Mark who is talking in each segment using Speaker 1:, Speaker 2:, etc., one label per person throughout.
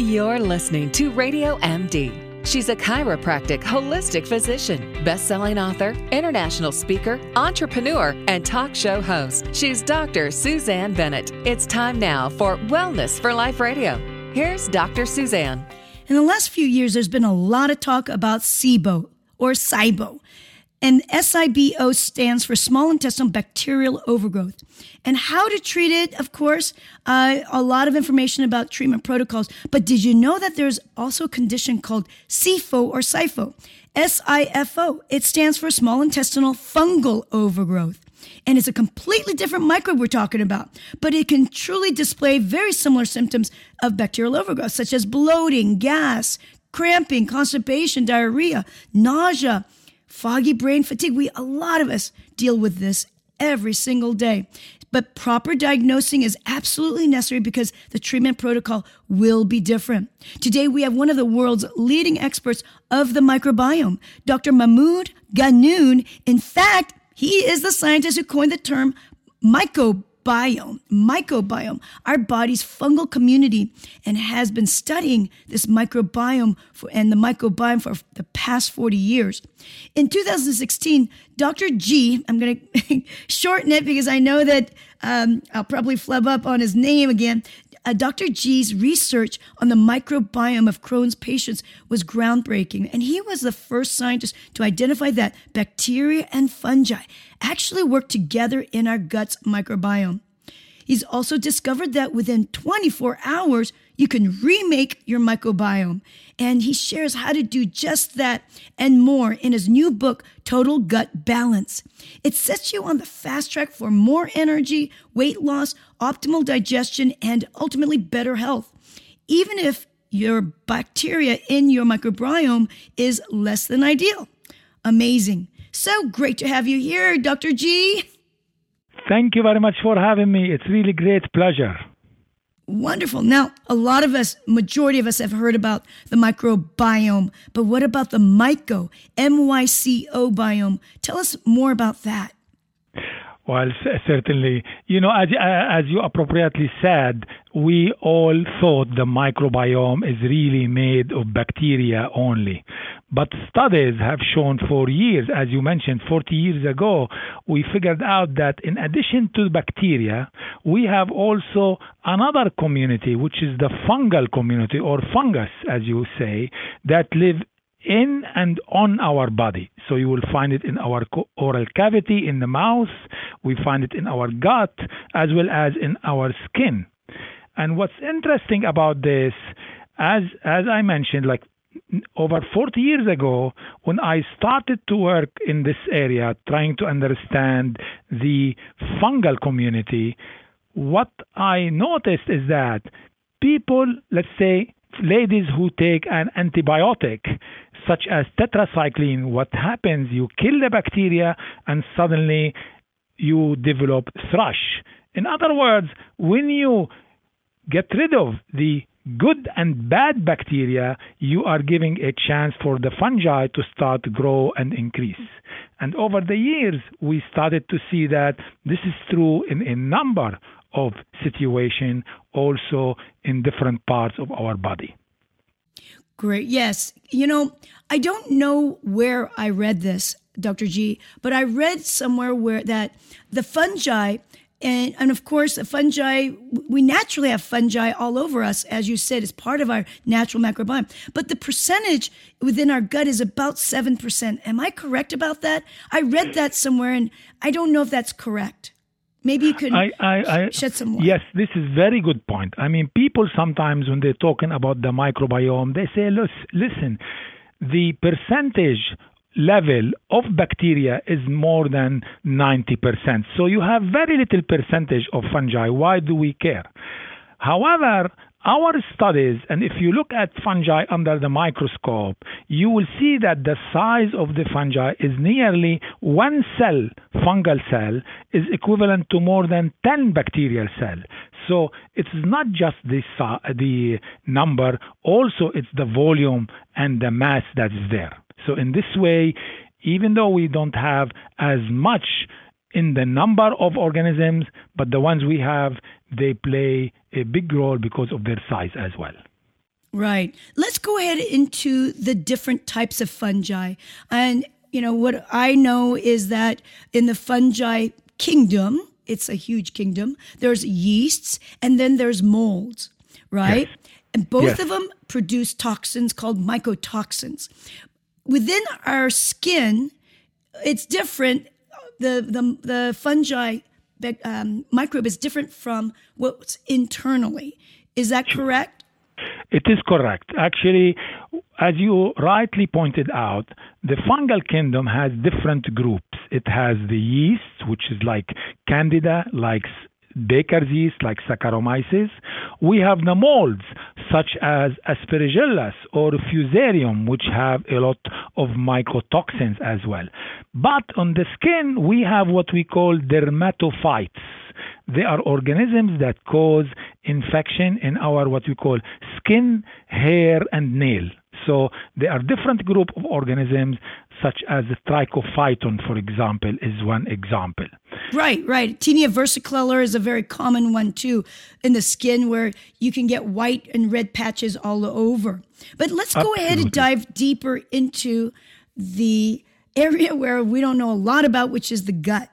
Speaker 1: You're listening to Radio MD. She's a chiropractic holistic physician, best-selling author, international speaker, entrepreneur, and talk show host. She's Dr. Susanne Bennett. It's time now for Wellness for Life Radio. Here's Dr. Susanne.
Speaker 2: In the last few years, there's been a lot of talk about SIBO or SIBO. And SIBO stands for small intestinal bacterial overgrowth. And how to treat it, of course, uh, a lot of information about treatment protocols. But did you know that there's also a condition called SIFO or SIFO? SIFO. It stands for small intestinal fungal overgrowth. And it's a completely different microbe we're talking about, but it can truly display very similar symptoms of bacterial overgrowth, such as bloating, gas, cramping, constipation, diarrhea, nausea, foggy brain fatigue. We, a lot of us deal with this every single day. But proper diagnosing is absolutely necessary because the treatment protocol will be different. Today, we have one of the world's leading experts of the microbiome, Dr. Mahmoud Ghannoum. In fact, he is the scientist who coined the term myco biome, mycobiome, our body's fungal community, and has been studying this mycobiome for, and the microbiome for the past 40 years. In 2016, Dr. G, I'm going to shorten it because I know that um, I'll probably flub up on his name again uh, Dr. G's research on the microbiome of Crohn's patients was groundbreaking, and he was the first scientist to identify that bacteria and fungi actually work together in our gut's microbiome. He's also discovered that within 24 hours, you can remake your microbiome. And he shares how to do just that and more in his new book, Total Gut Balance. It sets you on the fast track for more energy, weight loss, optimal digestion, and ultimately better health. Even if your bacteria in your microbiome is less than ideal. Amazing. So great to have you here, Dr. G.
Speaker 3: Thank you very much for having me. It's really great pleasure.
Speaker 2: Wonderful. Now, a lot of us, majority of us have heard about the microbiome, but what about the myco, M-Y-C-O biome? Tell us more about that.
Speaker 3: Well, certainly. You know, as, as you appropriately said, we all thought the microbiome is really made of bacteria only. But studies have shown for years, as you mentioned, 40 years ago, we figured out that in addition to bacteria, we have also another community, which is the fungal community or fungus, as you say, that live in and on our body. So you will find it in our oral cavity, in the mouth, we find it in our gut, as well as in our skin. And what's interesting about this, as as I mentioned, like over 40 years ago, when I started to work in this area, trying to understand the fungal community, what I noticed is that people, let's say, ladies who take an antibiotic such as tetracycline, what happens, you kill the bacteria and suddenly you develop thrush. In other words, when you get rid of the good and bad bacteria, you are giving a chance for the fungi to start to grow and increase. And over the years, we started to see that this is true in a number of situation also in different parts of our body.
Speaker 2: Great. Yes. You know, I don't know where I read this, Dr. G, but I read somewhere where that the fungi and, and of course, the fungi, we naturally have fungi all over us, as you said, as part of our natural microbiome. But the percentage within our gut is about 7%. Am I correct about that? I read that somewhere and I don't know if that's correct. Maybe you could I, I, I, shed some light.
Speaker 3: Yes, this is very good point. I mean, people sometimes when they're talking about the microbiome, they say, listen, the percentage level of bacteria is more than 90%. So you have very little percentage of fungi. Why do we care? However, our studies, and if you look at fungi under the microscope, you will see that the size of the fungi is nearly one cell, fungal cell, is equivalent to more than 10 bacterial cells. So it's not just the, the number, also it's the volume and the mass that is there. So in this way, even though we don't have as much in the number of organisms, but the ones we have, they play a big role because of their size as well.
Speaker 2: Right. Let's go ahead into the different types of fungi. And, you know, what I know is that in the fungi kingdom, it's a huge kingdom, there's yeasts and then there's molds, right?
Speaker 3: Yes.
Speaker 2: And both
Speaker 3: Yes.
Speaker 2: of them produce toxins called mycotoxins. Within our skin, it's different. The, the, the fungi um, microbe is different from what's internally. Is that correct?
Speaker 3: It is correct. Actually, as you rightly pointed out, the fungal kingdom has different groups. It has the yeast, which is like candida, like baker's like Saccharomyces. We have the molds, such as Aspergillus or Fusarium, which have a lot of mycotoxins as well. But on the skin, we have what we call dermatophytes. They are organisms that cause infection in our what we call skin, hair, and nail. So there are different group of organisms, such as the trichophyton, for example, is one example.
Speaker 2: Right, right. Tinea versicolor is a very common one too in the skin where you can get white and red patches all over. But let's go ahead and dive deeper into the area where we don't know a lot about, which is the gut.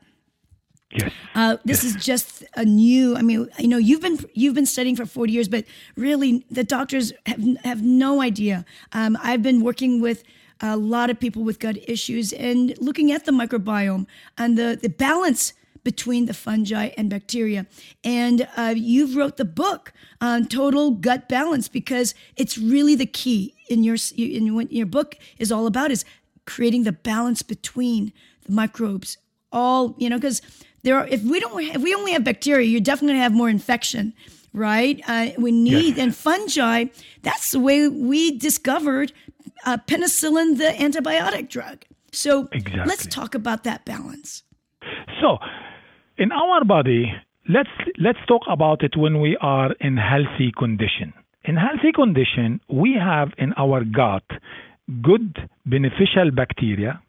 Speaker 3: Yes.
Speaker 2: Uh, this is just a new. I mean, you know, you've been you've been studying for forty years, but really, the doctors have have no idea. Um, I've been working with a lot of people with gut issues and looking at the microbiome and the the balance between the fungi and bacteria. And uh, you've wrote the book on total gut balance because it's really the key in your in what your book is all about is creating the balance between the microbes. All you know because there are if we don't if we only have bacteria you're definitely going to have more infection right? Uh, we need and fungi that's the way we discovered uh, penicillin the antibiotic drug so
Speaker 3: Exactly.
Speaker 2: let's talk about that balance
Speaker 3: So, in our body, let's let's talk about it when we are in healthy condition. In healthy condition, we have in our gut good beneficial bacteria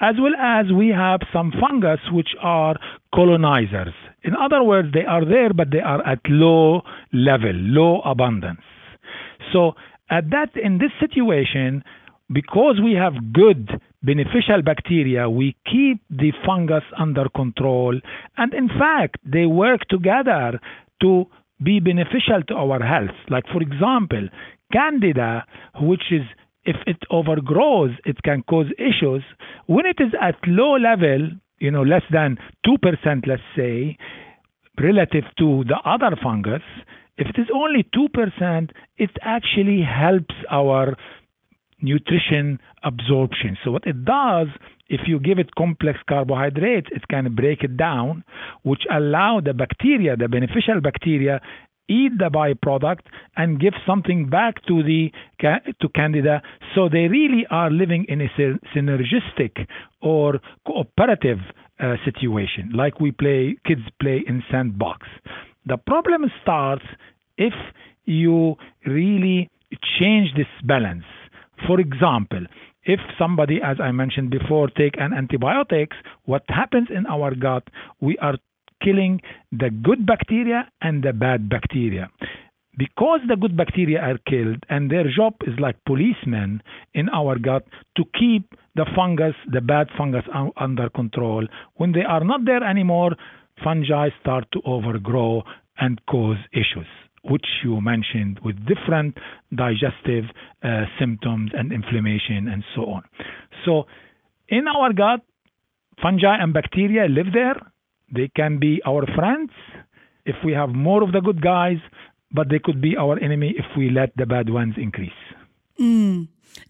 Speaker 3: as well as we have some fungus which are colonizers. In other words, they are there but they are at low level, low abundance. So at that in this situation, because we have good beneficial bacteria, we keep the fungus under control, and in fact, they work together to be beneficial to our health. Like for example, candida, which is if it overgrows, it can cause issues. When it is at low level, you know, less than 2%, let's say, relative to the other fungus, if it is only 2%, it actually helps our nutrition absorption. So what it does, if you give it complex carbohydrates, it can break it down, which allow the bacteria, the beneficial bacteria, eat the byproduct and give something back to the to candida so they really are living in a synergistic or cooperative uh, situation like we play kids play in sandbox the problem starts if you really change this balance for example if somebody as i mentioned before take an antibiotics what happens in our gut we are killing the good bacteria and the bad bacteria. Because the good bacteria are killed, and their job is like policemen in our gut to keep the fungus, the bad fungus, un- under control. When they are not there anymore, fungi start to overgrow and cause issues, which you mentioned with different digestive uh, symptoms and inflammation and so on. So, in our gut, fungi and bacteria live there they can be our friends if we have more of the good guys, but they could be our enemy if we let the bad ones increase.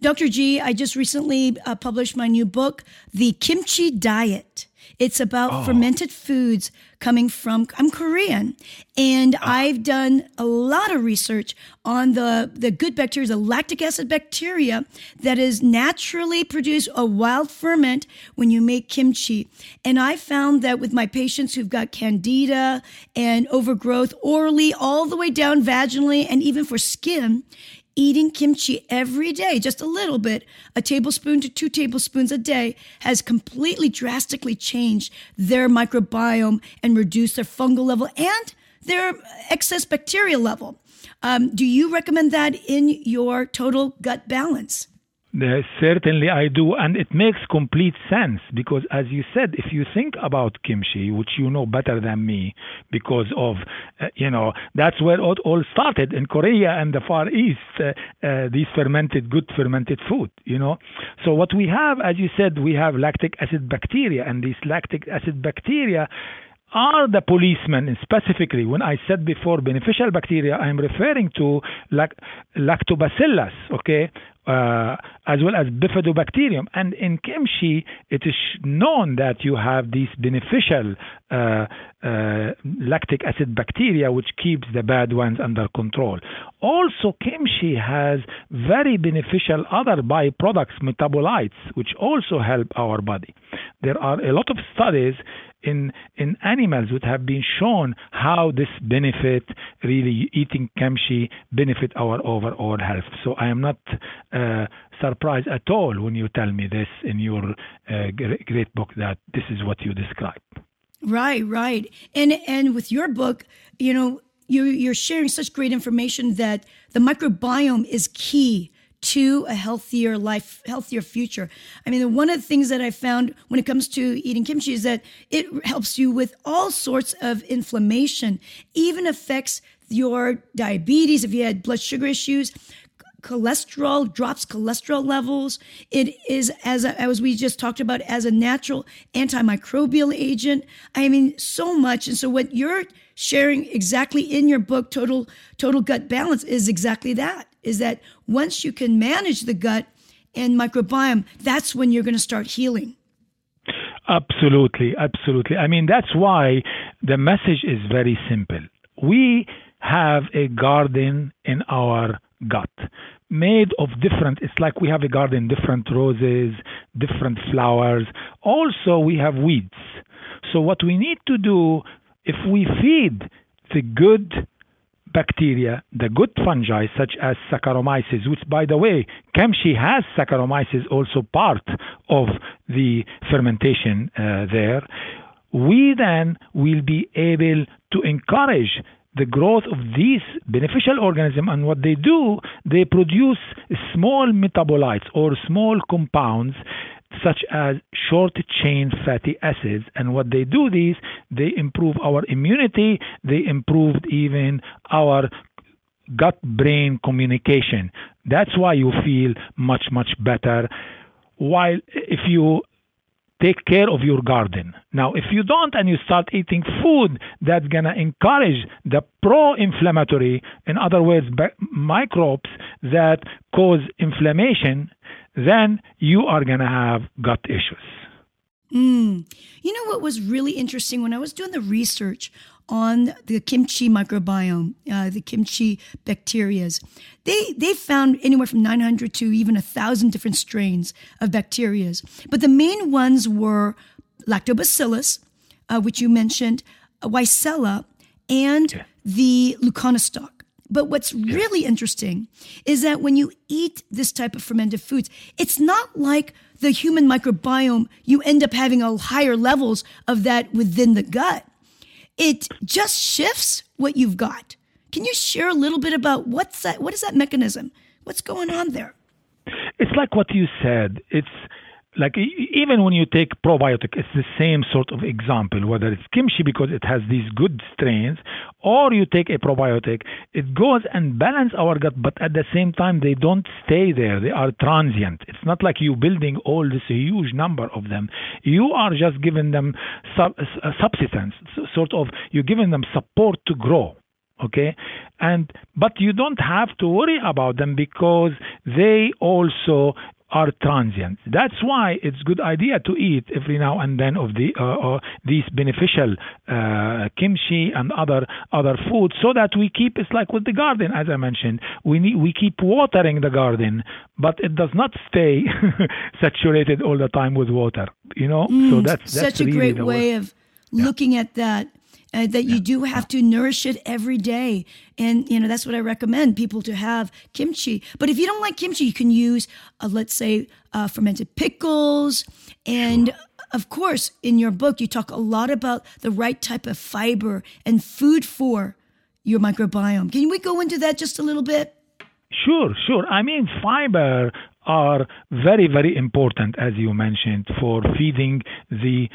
Speaker 2: Dr. G, I just recently uh, published my new book, The Kimchi Diet. It's about oh. fermented foods coming from, I'm Korean, and ah. I've done a lot of research on the, the good bacteria, the lactic acid bacteria that is naturally produced a wild ferment when you make kimchi. And I found that with my patients who've got candida and overgrowth orally, all the way down vaginally, and even for skin, eating kimchi every day, just a little bit, a tablespoon to two tablespoons a day, has completely drastically changed their microbiome and reduced their fungal level and their excess bacteria level. Um, do you recommend that in your total gut balance?
Speaker 3: Uh, certainly, I do, and it makes complete sense because, as you said, if you think about kimchi, which you know better than me, because of uh, you know that's where it all started in Korea and the Far East. Uh, uh, these fermented, good fermented food, you know. So what we have, as you said, we have lactic acid bacteria, and these lactic acid bacteria are the policemen specifically when i said before beneficial bacteria i'm referring to lact- lactobacillus okay uh, as well as bifidobacterium. And in kimchi, it is known that you have these beneficial uh, uh, lactic acid bacteria, which keeps the bad ones under control. Also, kimchi has very beneficial other byproducts, metabolites, which also help our body. There are a lot of studies in in animals would have been shown how this benefit really eating kimchi benefit our overall health. So I am not uh, surprised at all when you tell me this in your uh, great book that this is what you describe.
Speaker 2: Right, right, and and with your book, you know, you you're sharing such great information that the microbiome is key to a healthier life, healthier future. I mean, one of the things that I found when it comes to eating kimchi is that it helps you with all sorts of inflammation, even affects your diabetes if you had blood sugar issues cholesterol drops cholesterol levels it is as as we just talked about as a natural antimicrobial agent i mean so much and so what you're sharing exactly in your book total total gut balance is exactly that is that once you can manage the gut and microbiome, that's when you're going to start healing.
Speaker 3: Absolutely, absolutely. I mean, that's why the message is very simple. We have a garden in our gut made of different it's like we have a garden different roses different flowers. Also we have weeds. So what we need to do if we feed the good bacteria, the good fungi such as Saccharomyces, which by the way, kimchi has Saccharomyces also part of the fermentation uh, there, we then will be able to encourage the growth of these beneficial organisms and what they do they produce small metabolites or small compounds such as short chain fatty acids. And what they do these, they improve our immunity, they improve even our gut brain communication. That's why you feel much, much better. While if you take care of your garden. Now, if you don't and you start eating food that's going to encourage the pro inflammatory, in other words, microbes that cause inflammation, then you are going to have gut issues.
Speaker 2: Mm. You know what was really interesting when I was doing the research on the kimchi microbiome, uh, the kimchi bacterias. They they found anywhere from 900 to even a thousand different strains of bacterias, but the main ones were Lactobacillus, uh, which you mentioned, uh, Weissella, and yeah. the Leuconostoc. But what's really interesting is that when you eat this type of fermented foods, it's not like the human microbiome, you end up having a higher levels of that within the gut. It just shifts what you've got. Can you share a little bit about what's that? What is that mechanism? What's going on there?
Speaker 3: It's like what you said. It's like even when you take probiotic, it's the same sort of example. Whether it's kimchi because it has these good strains, or you take a probiotic, it goes and balance our gut, but at the same time they don't stay there. They are transient. It's not like you building all this huge number of them. You are just giving them sub, uh, substance, sort of. You're giving them support to grow okay and but you don't have to worry about them because they also are transient. That's why it's good idea to eat every now and then of the uh, uh, these beneficial uh, kimchi and other other foods, so that we keep. It's like with the garden, as I mentioned. We need we keep watering the garden, but it does not stay saturated all the time with water. You know,
Speaker 2: mm, so that's, that's such a great way of looking at that uh, that you do have to nourish it every day. And, you know, that's what I recommend people to have kimchi. But if you don't like kimchi, you can use, uh, let's say, uh, fermented pickles. And sure. of course, in your book, you talk a lot about the right type of fiber and food for your microbiome. Can we go into that just a little bit?
Speaker 3: Sure, sure. I mean, fiber are very, very important, as you mentioned, for feeding the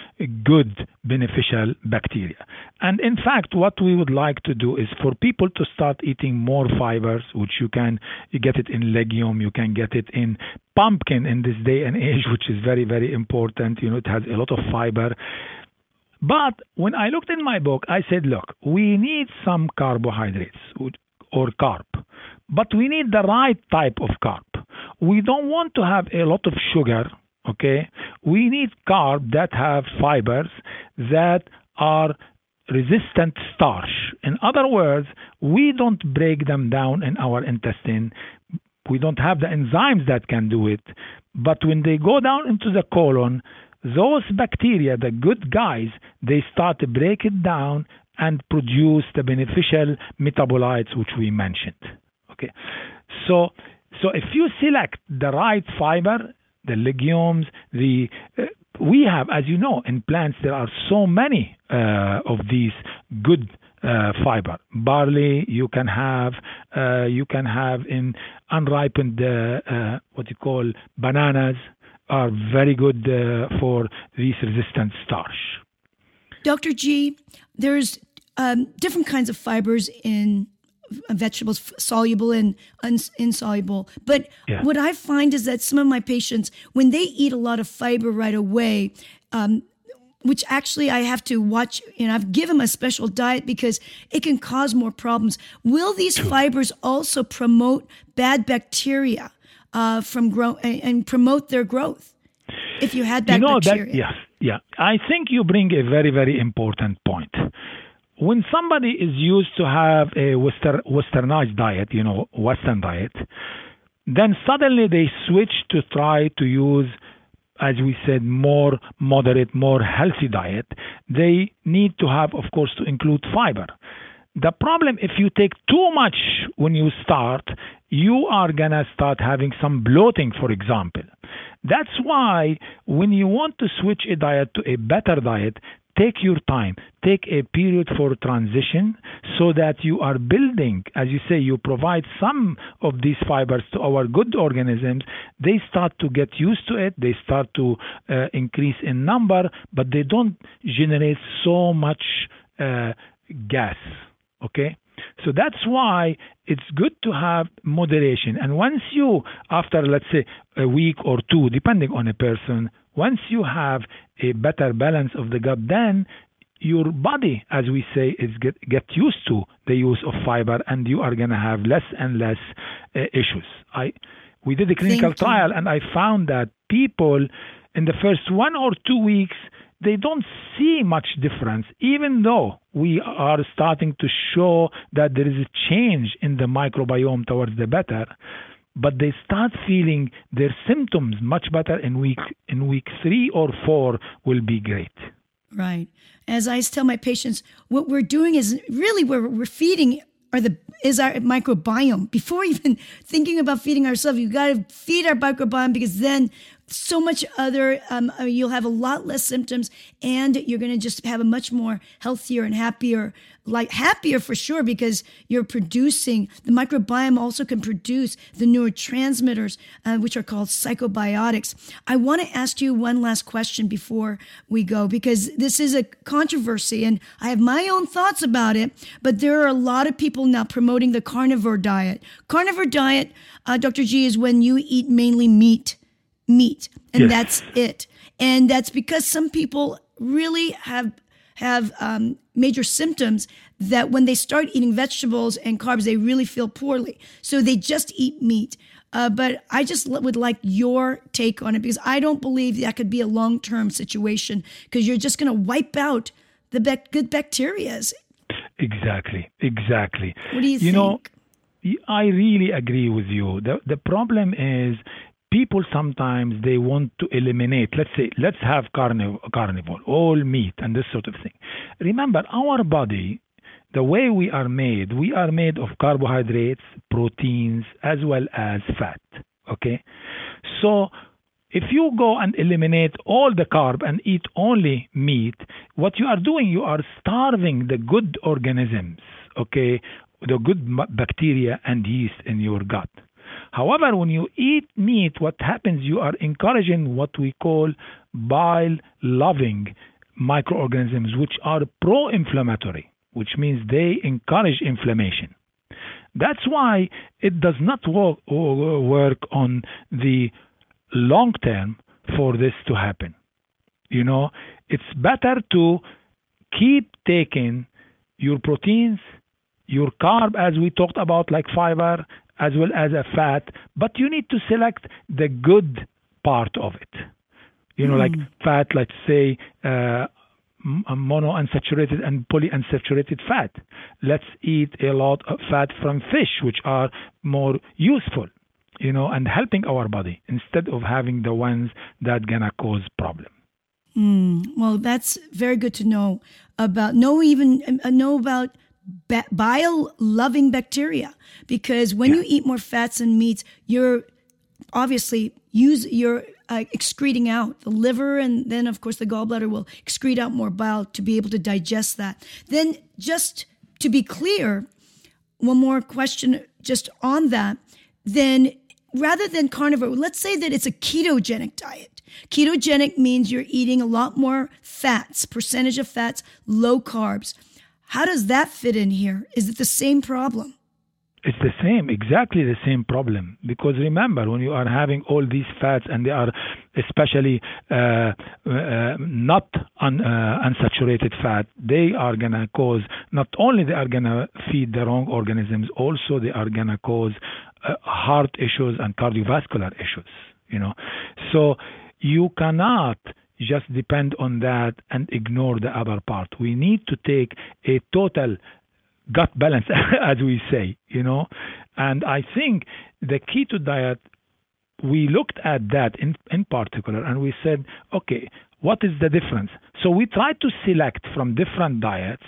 Speaker 3: good beneficial bacteria. And in fact, what we would like to do is for people to start eating more fibers, which you can you get it in legume, you can get it in pumpkin in this day and age, which is very, very important. You know, it has a lot of fiber. But when I looked in my book, I said, look, we need some carbohydrates or carb, but we need the right type of carb. We don't want to have a lot of sugar, okay? We need carb that have fibers that are resistant starch. In other words, we don't break them down in our intestine. We don't have the enzymes that can do it. But when they go down into the colon, those bacteria, the good guys, they start to break it down and produce the beneficial metabolites which we mentioned. Okay, so so if you select the right fiber, the legumes, the uh, we have, as you know, in plants there are so many uh, of these good uh, fiber. Barley you can have, uh, you can have in unripened uh, uh, what you call bananas are very good for these resistant starch.
Speaker 2: Dr. G, there's um, different kinds of fibers in vegetables, soluble and uns- insoluble. But yeah. what I find is that some of my patients, when they eat a lot of fiber right away, um, which actually I have to watch, and I've given them a special diet because it can cause more problems. Will these fibers also promote bad bacteria uh, from grow and promote their growth? If you had bad
Speaker 3: you know
Speaker 2: bacteria,
Speaker 3: that, yeah, yeah. I think you bring a very, very important point when somebody is used to have a Western, westernized diet, you know, Western diet, then suddenly they switch to try to use, as we said, more moderate, more healthy diet. They need to have, of course, to include fiber. The problem, if you take too much when you start, you are going to start having some bloating, for example. That's why when you want to switch a diet to a better diet, take your time. Take a period for transition so that you are building as you say you provide some of these fibers to our good organisms. They start to get used to it. They start to uh, increase in number but they don't generate so much uh, gas okay? So that's why it's good to have moderation. And once you after let's say a week or two depending on a person once you have a better balance of the gut, then your body, as we say, is get, get used to the use of fiber, and you are going to have less and less uh, issues. I we did a clinical Thank trial, you. and I found that people in the first one or two weeks they don't see much difference, even though we are starting to show that there is a change in the microbiome towards the better but they start feeling their symptoms much better in week in week 3 or 4 will be great.
Speaker 2: Right. As i tell my patients what we're doing is really we're, we're feeding are the is our microbiome. Before even thinking about feeding ourselves you got to feed our microbiome because then so much other um, uh, you'll have a lot less symptoms and you're going to just have a much more healthier and happier like happier for sure because you're producing the microbiome also can produce the neurotransmitters uh, which are called psychobiotics. I want to ask you one last question before we go because this is a controversy and i have my own thoughts about it but there are a lot of people now promoting the carnivore diet. Carnivore diet uh, dr g is when you eat mainly meat meat and yes. that's it and that's because some people really have have um, major symptoms that when they start eating vegetables and carbs they really feel poorly so they just eat meat uh, but i just would like your take on it because i don't believe that could be a long-term situation because you're just going to wipe out the be- good bacterias
Speaker 3: exactly exactly
Speaker 2: what do you,
Speaker 3: you
Speaker 2: think?
Speaker 3: know I really agree with you. The the problem is people sometimes they want to eliminate let's say let's have carniv- carnivore all meat and this sort of thing. Remember our body the way we are made we are made of carbohydrates proteins as well as fat okay? So if you go and eliminate all the carb and eat only meat what you are doing you are starving the good organisms okay, the good bacteria and yeast in your gut. However, when you eat meat, what happens? You are encouraging what we call bile loving microorganisms, which are pro inflammatory, which means they encourage inflammation. That's why it does not work, work on the long term for this to happen. You know, it's better to keep taking your proteins, your carb, as we talked about, like fiber, as well as a fat, but you need to select the good part of it. You know, mm. like fat, let's say, uh, monounsaturated and polyunsaturated fat. Let's eat a lot of fat from fish, which are more useful, you know, and helping our body instead of having the ones that gonna cause problem.
Speaker 2: Mm, well, that's very good to know about. Know even uh, know about bile loving bacteria. Because when yeah. you eat more fats and meats, you're obviously use you're uh, excreting out the liver and then of course the gallbladder will excrete out more bile to be able to digest that. Then just to be clear one more question just on that then rather than carnivore let's say that it's a ketogenic diet. Ketogenic means you're eating a lot more fats percentage of fats low carbs how does that fit in here is it the same problem
Speaker 3: it's the same, exactly the same problem. Because remember, when you are having all these fats and they are especially uh, uh, not un, uh, unsaturated fat, they are gonna cause not only they are gonna feed the wrong organisms, also they are gonna cause uh, heart issues and cardiovascular issues. You know, so you cannot just depend on that and ignore the other part. We need to take a total gut balance, as we say, you know. And I think the keto diet, we looked at that in, in particular and we said, okay, what is the difference? So we tried to select from different diets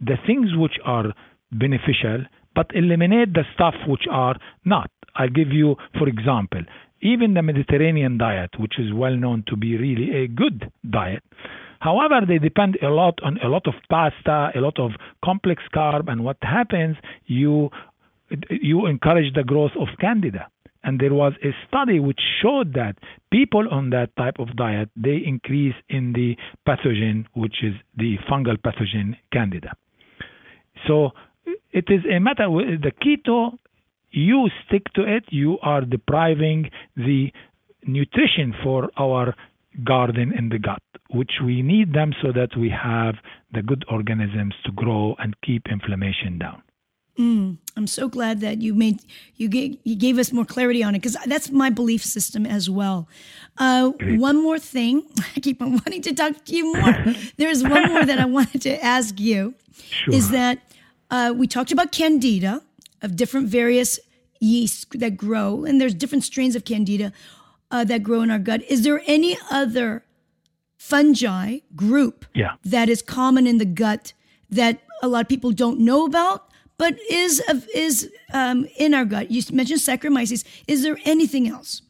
Speaker 3: the things which are beneficial, but eliminate the stuff which are not. I'll give you, for example, even the Mediterranean diet, which is well known to be really a good diet, However, they depend a lot on a lot of pasta, a lot of complex carb, and what happens, you you encourage the growth of candida. And there was a study which showed that people on that type of diet they increase in the pathogen, which is the fungal pathogen candida. So it is a matter the keto. You stick to it. You are depriving the nutrition for our garden in the gut, which we need them so that we have the good organisms to grow and keep inflammation down.
Speaker 2: Mm, I'm so glad that you made you gave, you gave us more clarity on it because that's my belief system as well. Uh, one more thing, I keep on wanting to talk to you more. There's one more that I wanted to ask you. Sure. Is that uh, we talked about candida of different various yeasts that grow, and there's different strains of candida uh, that grow in our gut. Is there any other fungi group
Speaker 3: yeah.
Speaker 2: that is common in the gut that a lot of people don't know about, but is is um, in our gut? You mentioned Saccharomyces. Is there anything else?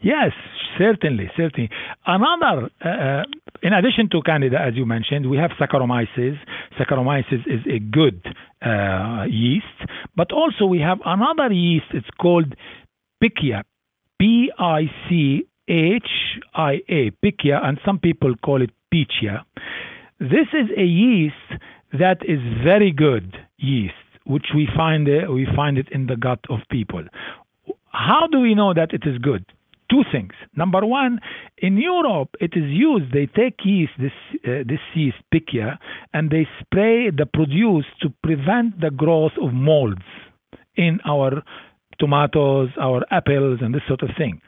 Speaker 3: Yes, certainly, certainly. Another, uh, uh, in addition to Candida, as you mentioned, we have Saccharomyces. Saccharomyces is a good uh, yeast, but also we have another yeast. It's called Pichia. P I C H I A, Pichia, and some people call it Pichia. This is a yeast that is very good yeast, which we find uh, we find it in the gut of people. How do we know that it is good? Two things. Number one, in Europe, it is used. They take yeast, this uh, this yeast Pichia, and they spray the produce to prevent the growth of molds in our tomatoes, our apples, and this sort of thing.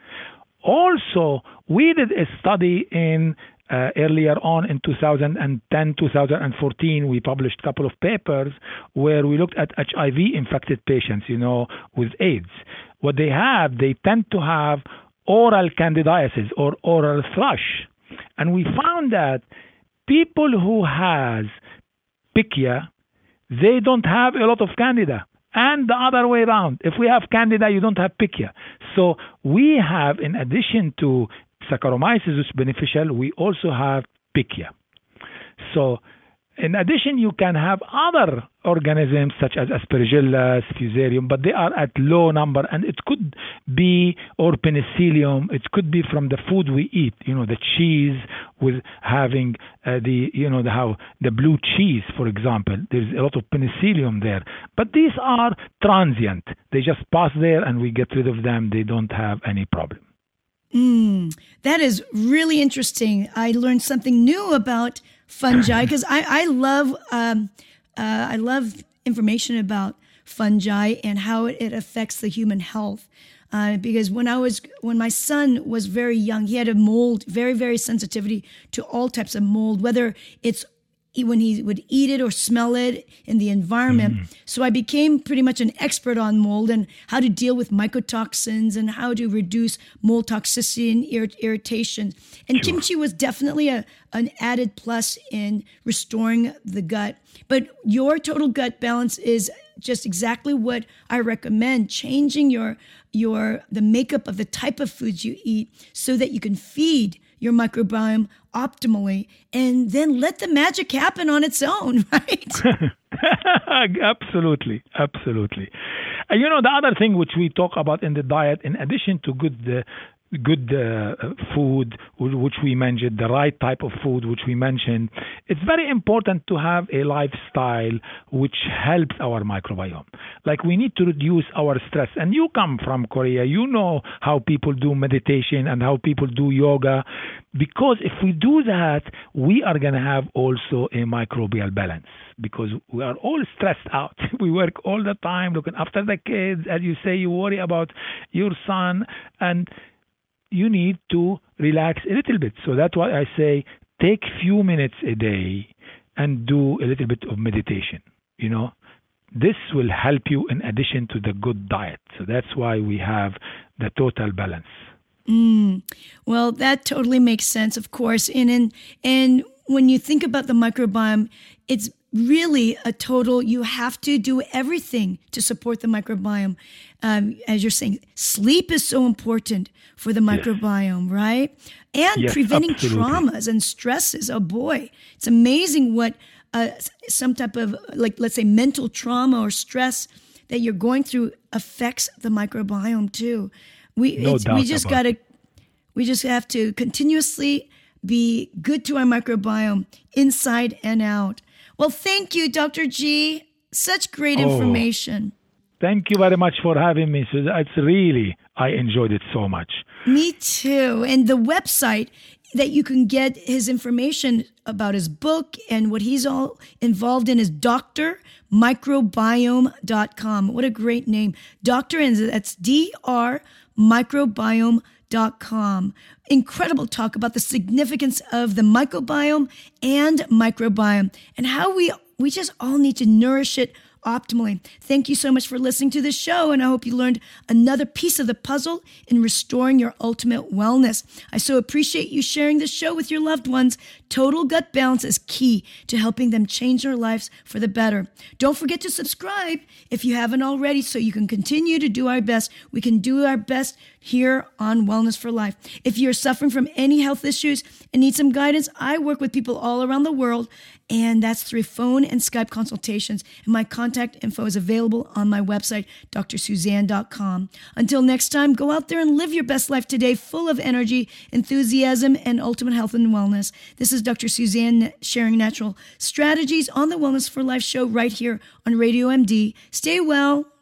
Speaker 3: Also, we did a study in uh, earlier on in 2010 2014 we published a couple of papers where we looked at hiv infected patients you know with aids what they have they tend to have oral candidiasis or oral thrush and we found that people who has pichia they don't have a lot of candida and the other way around. If we have candida, you don't have pichia. So we have, in addition to Saccharomyces, which is beneficial, we also have pichia. So In addition, you can have other organisms such as Aspergillus, Fusarium, but they are at low number, and it could be or Penicillium. It could be from the food we eat. You know, the cheese with having uh, the you know the how the blue cheese, for example. There's a lot of Penicillium there, but these are transient. They just pass there, and we get rid of them. They don't have any problem.
Speaker 2: Mm, that is really interesting. I learned something new about fungi because I, I love um, uh, I love information about fungi and how it, affects the human health. Uh, because when I was when my son was very young, he had a mold, very very sensitivity to all types of mold, whether it's when he would eat it or smell it in the environment. Mm. So I became pretty much an expert on mold and how to deal with mycotoxins and how to reduce mold toxicity and ir- irritation. And sure. kimchi was definitely a, an added plus in restoring the gut. But your total gut balance is just exactly what I recommend changing your your the makeup of the type of foods you eat so that you can feed your microbiome optimally and then let the magic happen on its own, right?
Speaker 3: absolutely, absolutely. And you know, the other thing which we talk about in the diet, in addition to good uh, good uh, food, which we mentioned, the right type of food, which we mentioned. It's very important to have a lifestyle which helps our microbiome. Like we need to reduce our stress. And you come from Korea, you know how people do meditation and how people do yoga. Because if we do that, we are going to have also a microbial balance because we are all stressed out. we work all the time looking after the kids. As you say, you worry about your son and you need to relax a little bit. So that's why I say take few minutes a day and do a little bit of meditation. You know, this will help you in addition to the good diet. So that's why we have the total balance.
Speaker 2: Mm. Well, that totally makes sense, of course. And in, and when you think about the microbiome, it's really a total, you have to do everything to support the microbiome. Um, as you're saying, sleep is so important for the microbiome, yes. right? And yes, preventing absolutely. traumas and stresses. Oh boy, it's amazing what uh, some type of, like, let's say mental trauma or stress that you're going through affects the microbiome too. We, no we just got to, we just have to continuously be good to our microbiome inside and out. Well, thank you, Dr. G. Such great oh, information.
Speaker 3: Thank you very much for having me. It's really, I enjoyed it so much.
Speaker 2: Me too. And the website that you can get his information about his book and what he's all involved in is drmicrobiome.com. What a great name. Doctor, and that's D R microbiome.com incredible talk about the significance of the microbiome and microbiome and how we we just all need to nourish it optimally. Thank you so much for listening to this show, and I hope you learned another piece of the puzzle in restoring your ultimate wellness. I so appreciate you sharing this show with your loved ones. Total gut balance is key to helping them change their lives for the better. Don't forget to subscribe if you haven't already so you can continue to do our best. We can do our best here on Wellness for Life. If you're suffering from any health issues and need some guidance, I work with people all around the world and that's through phone and Skype consultations. And my contact info is available on my website, drsusanne.com. Until next time, go out there and live your best life today, full of energy, enthusiasm, and ultimate health and wellness. This is Dr. Susanne sharing natural strategies on the Wellness for Life show right here on Radio MD. Stay well,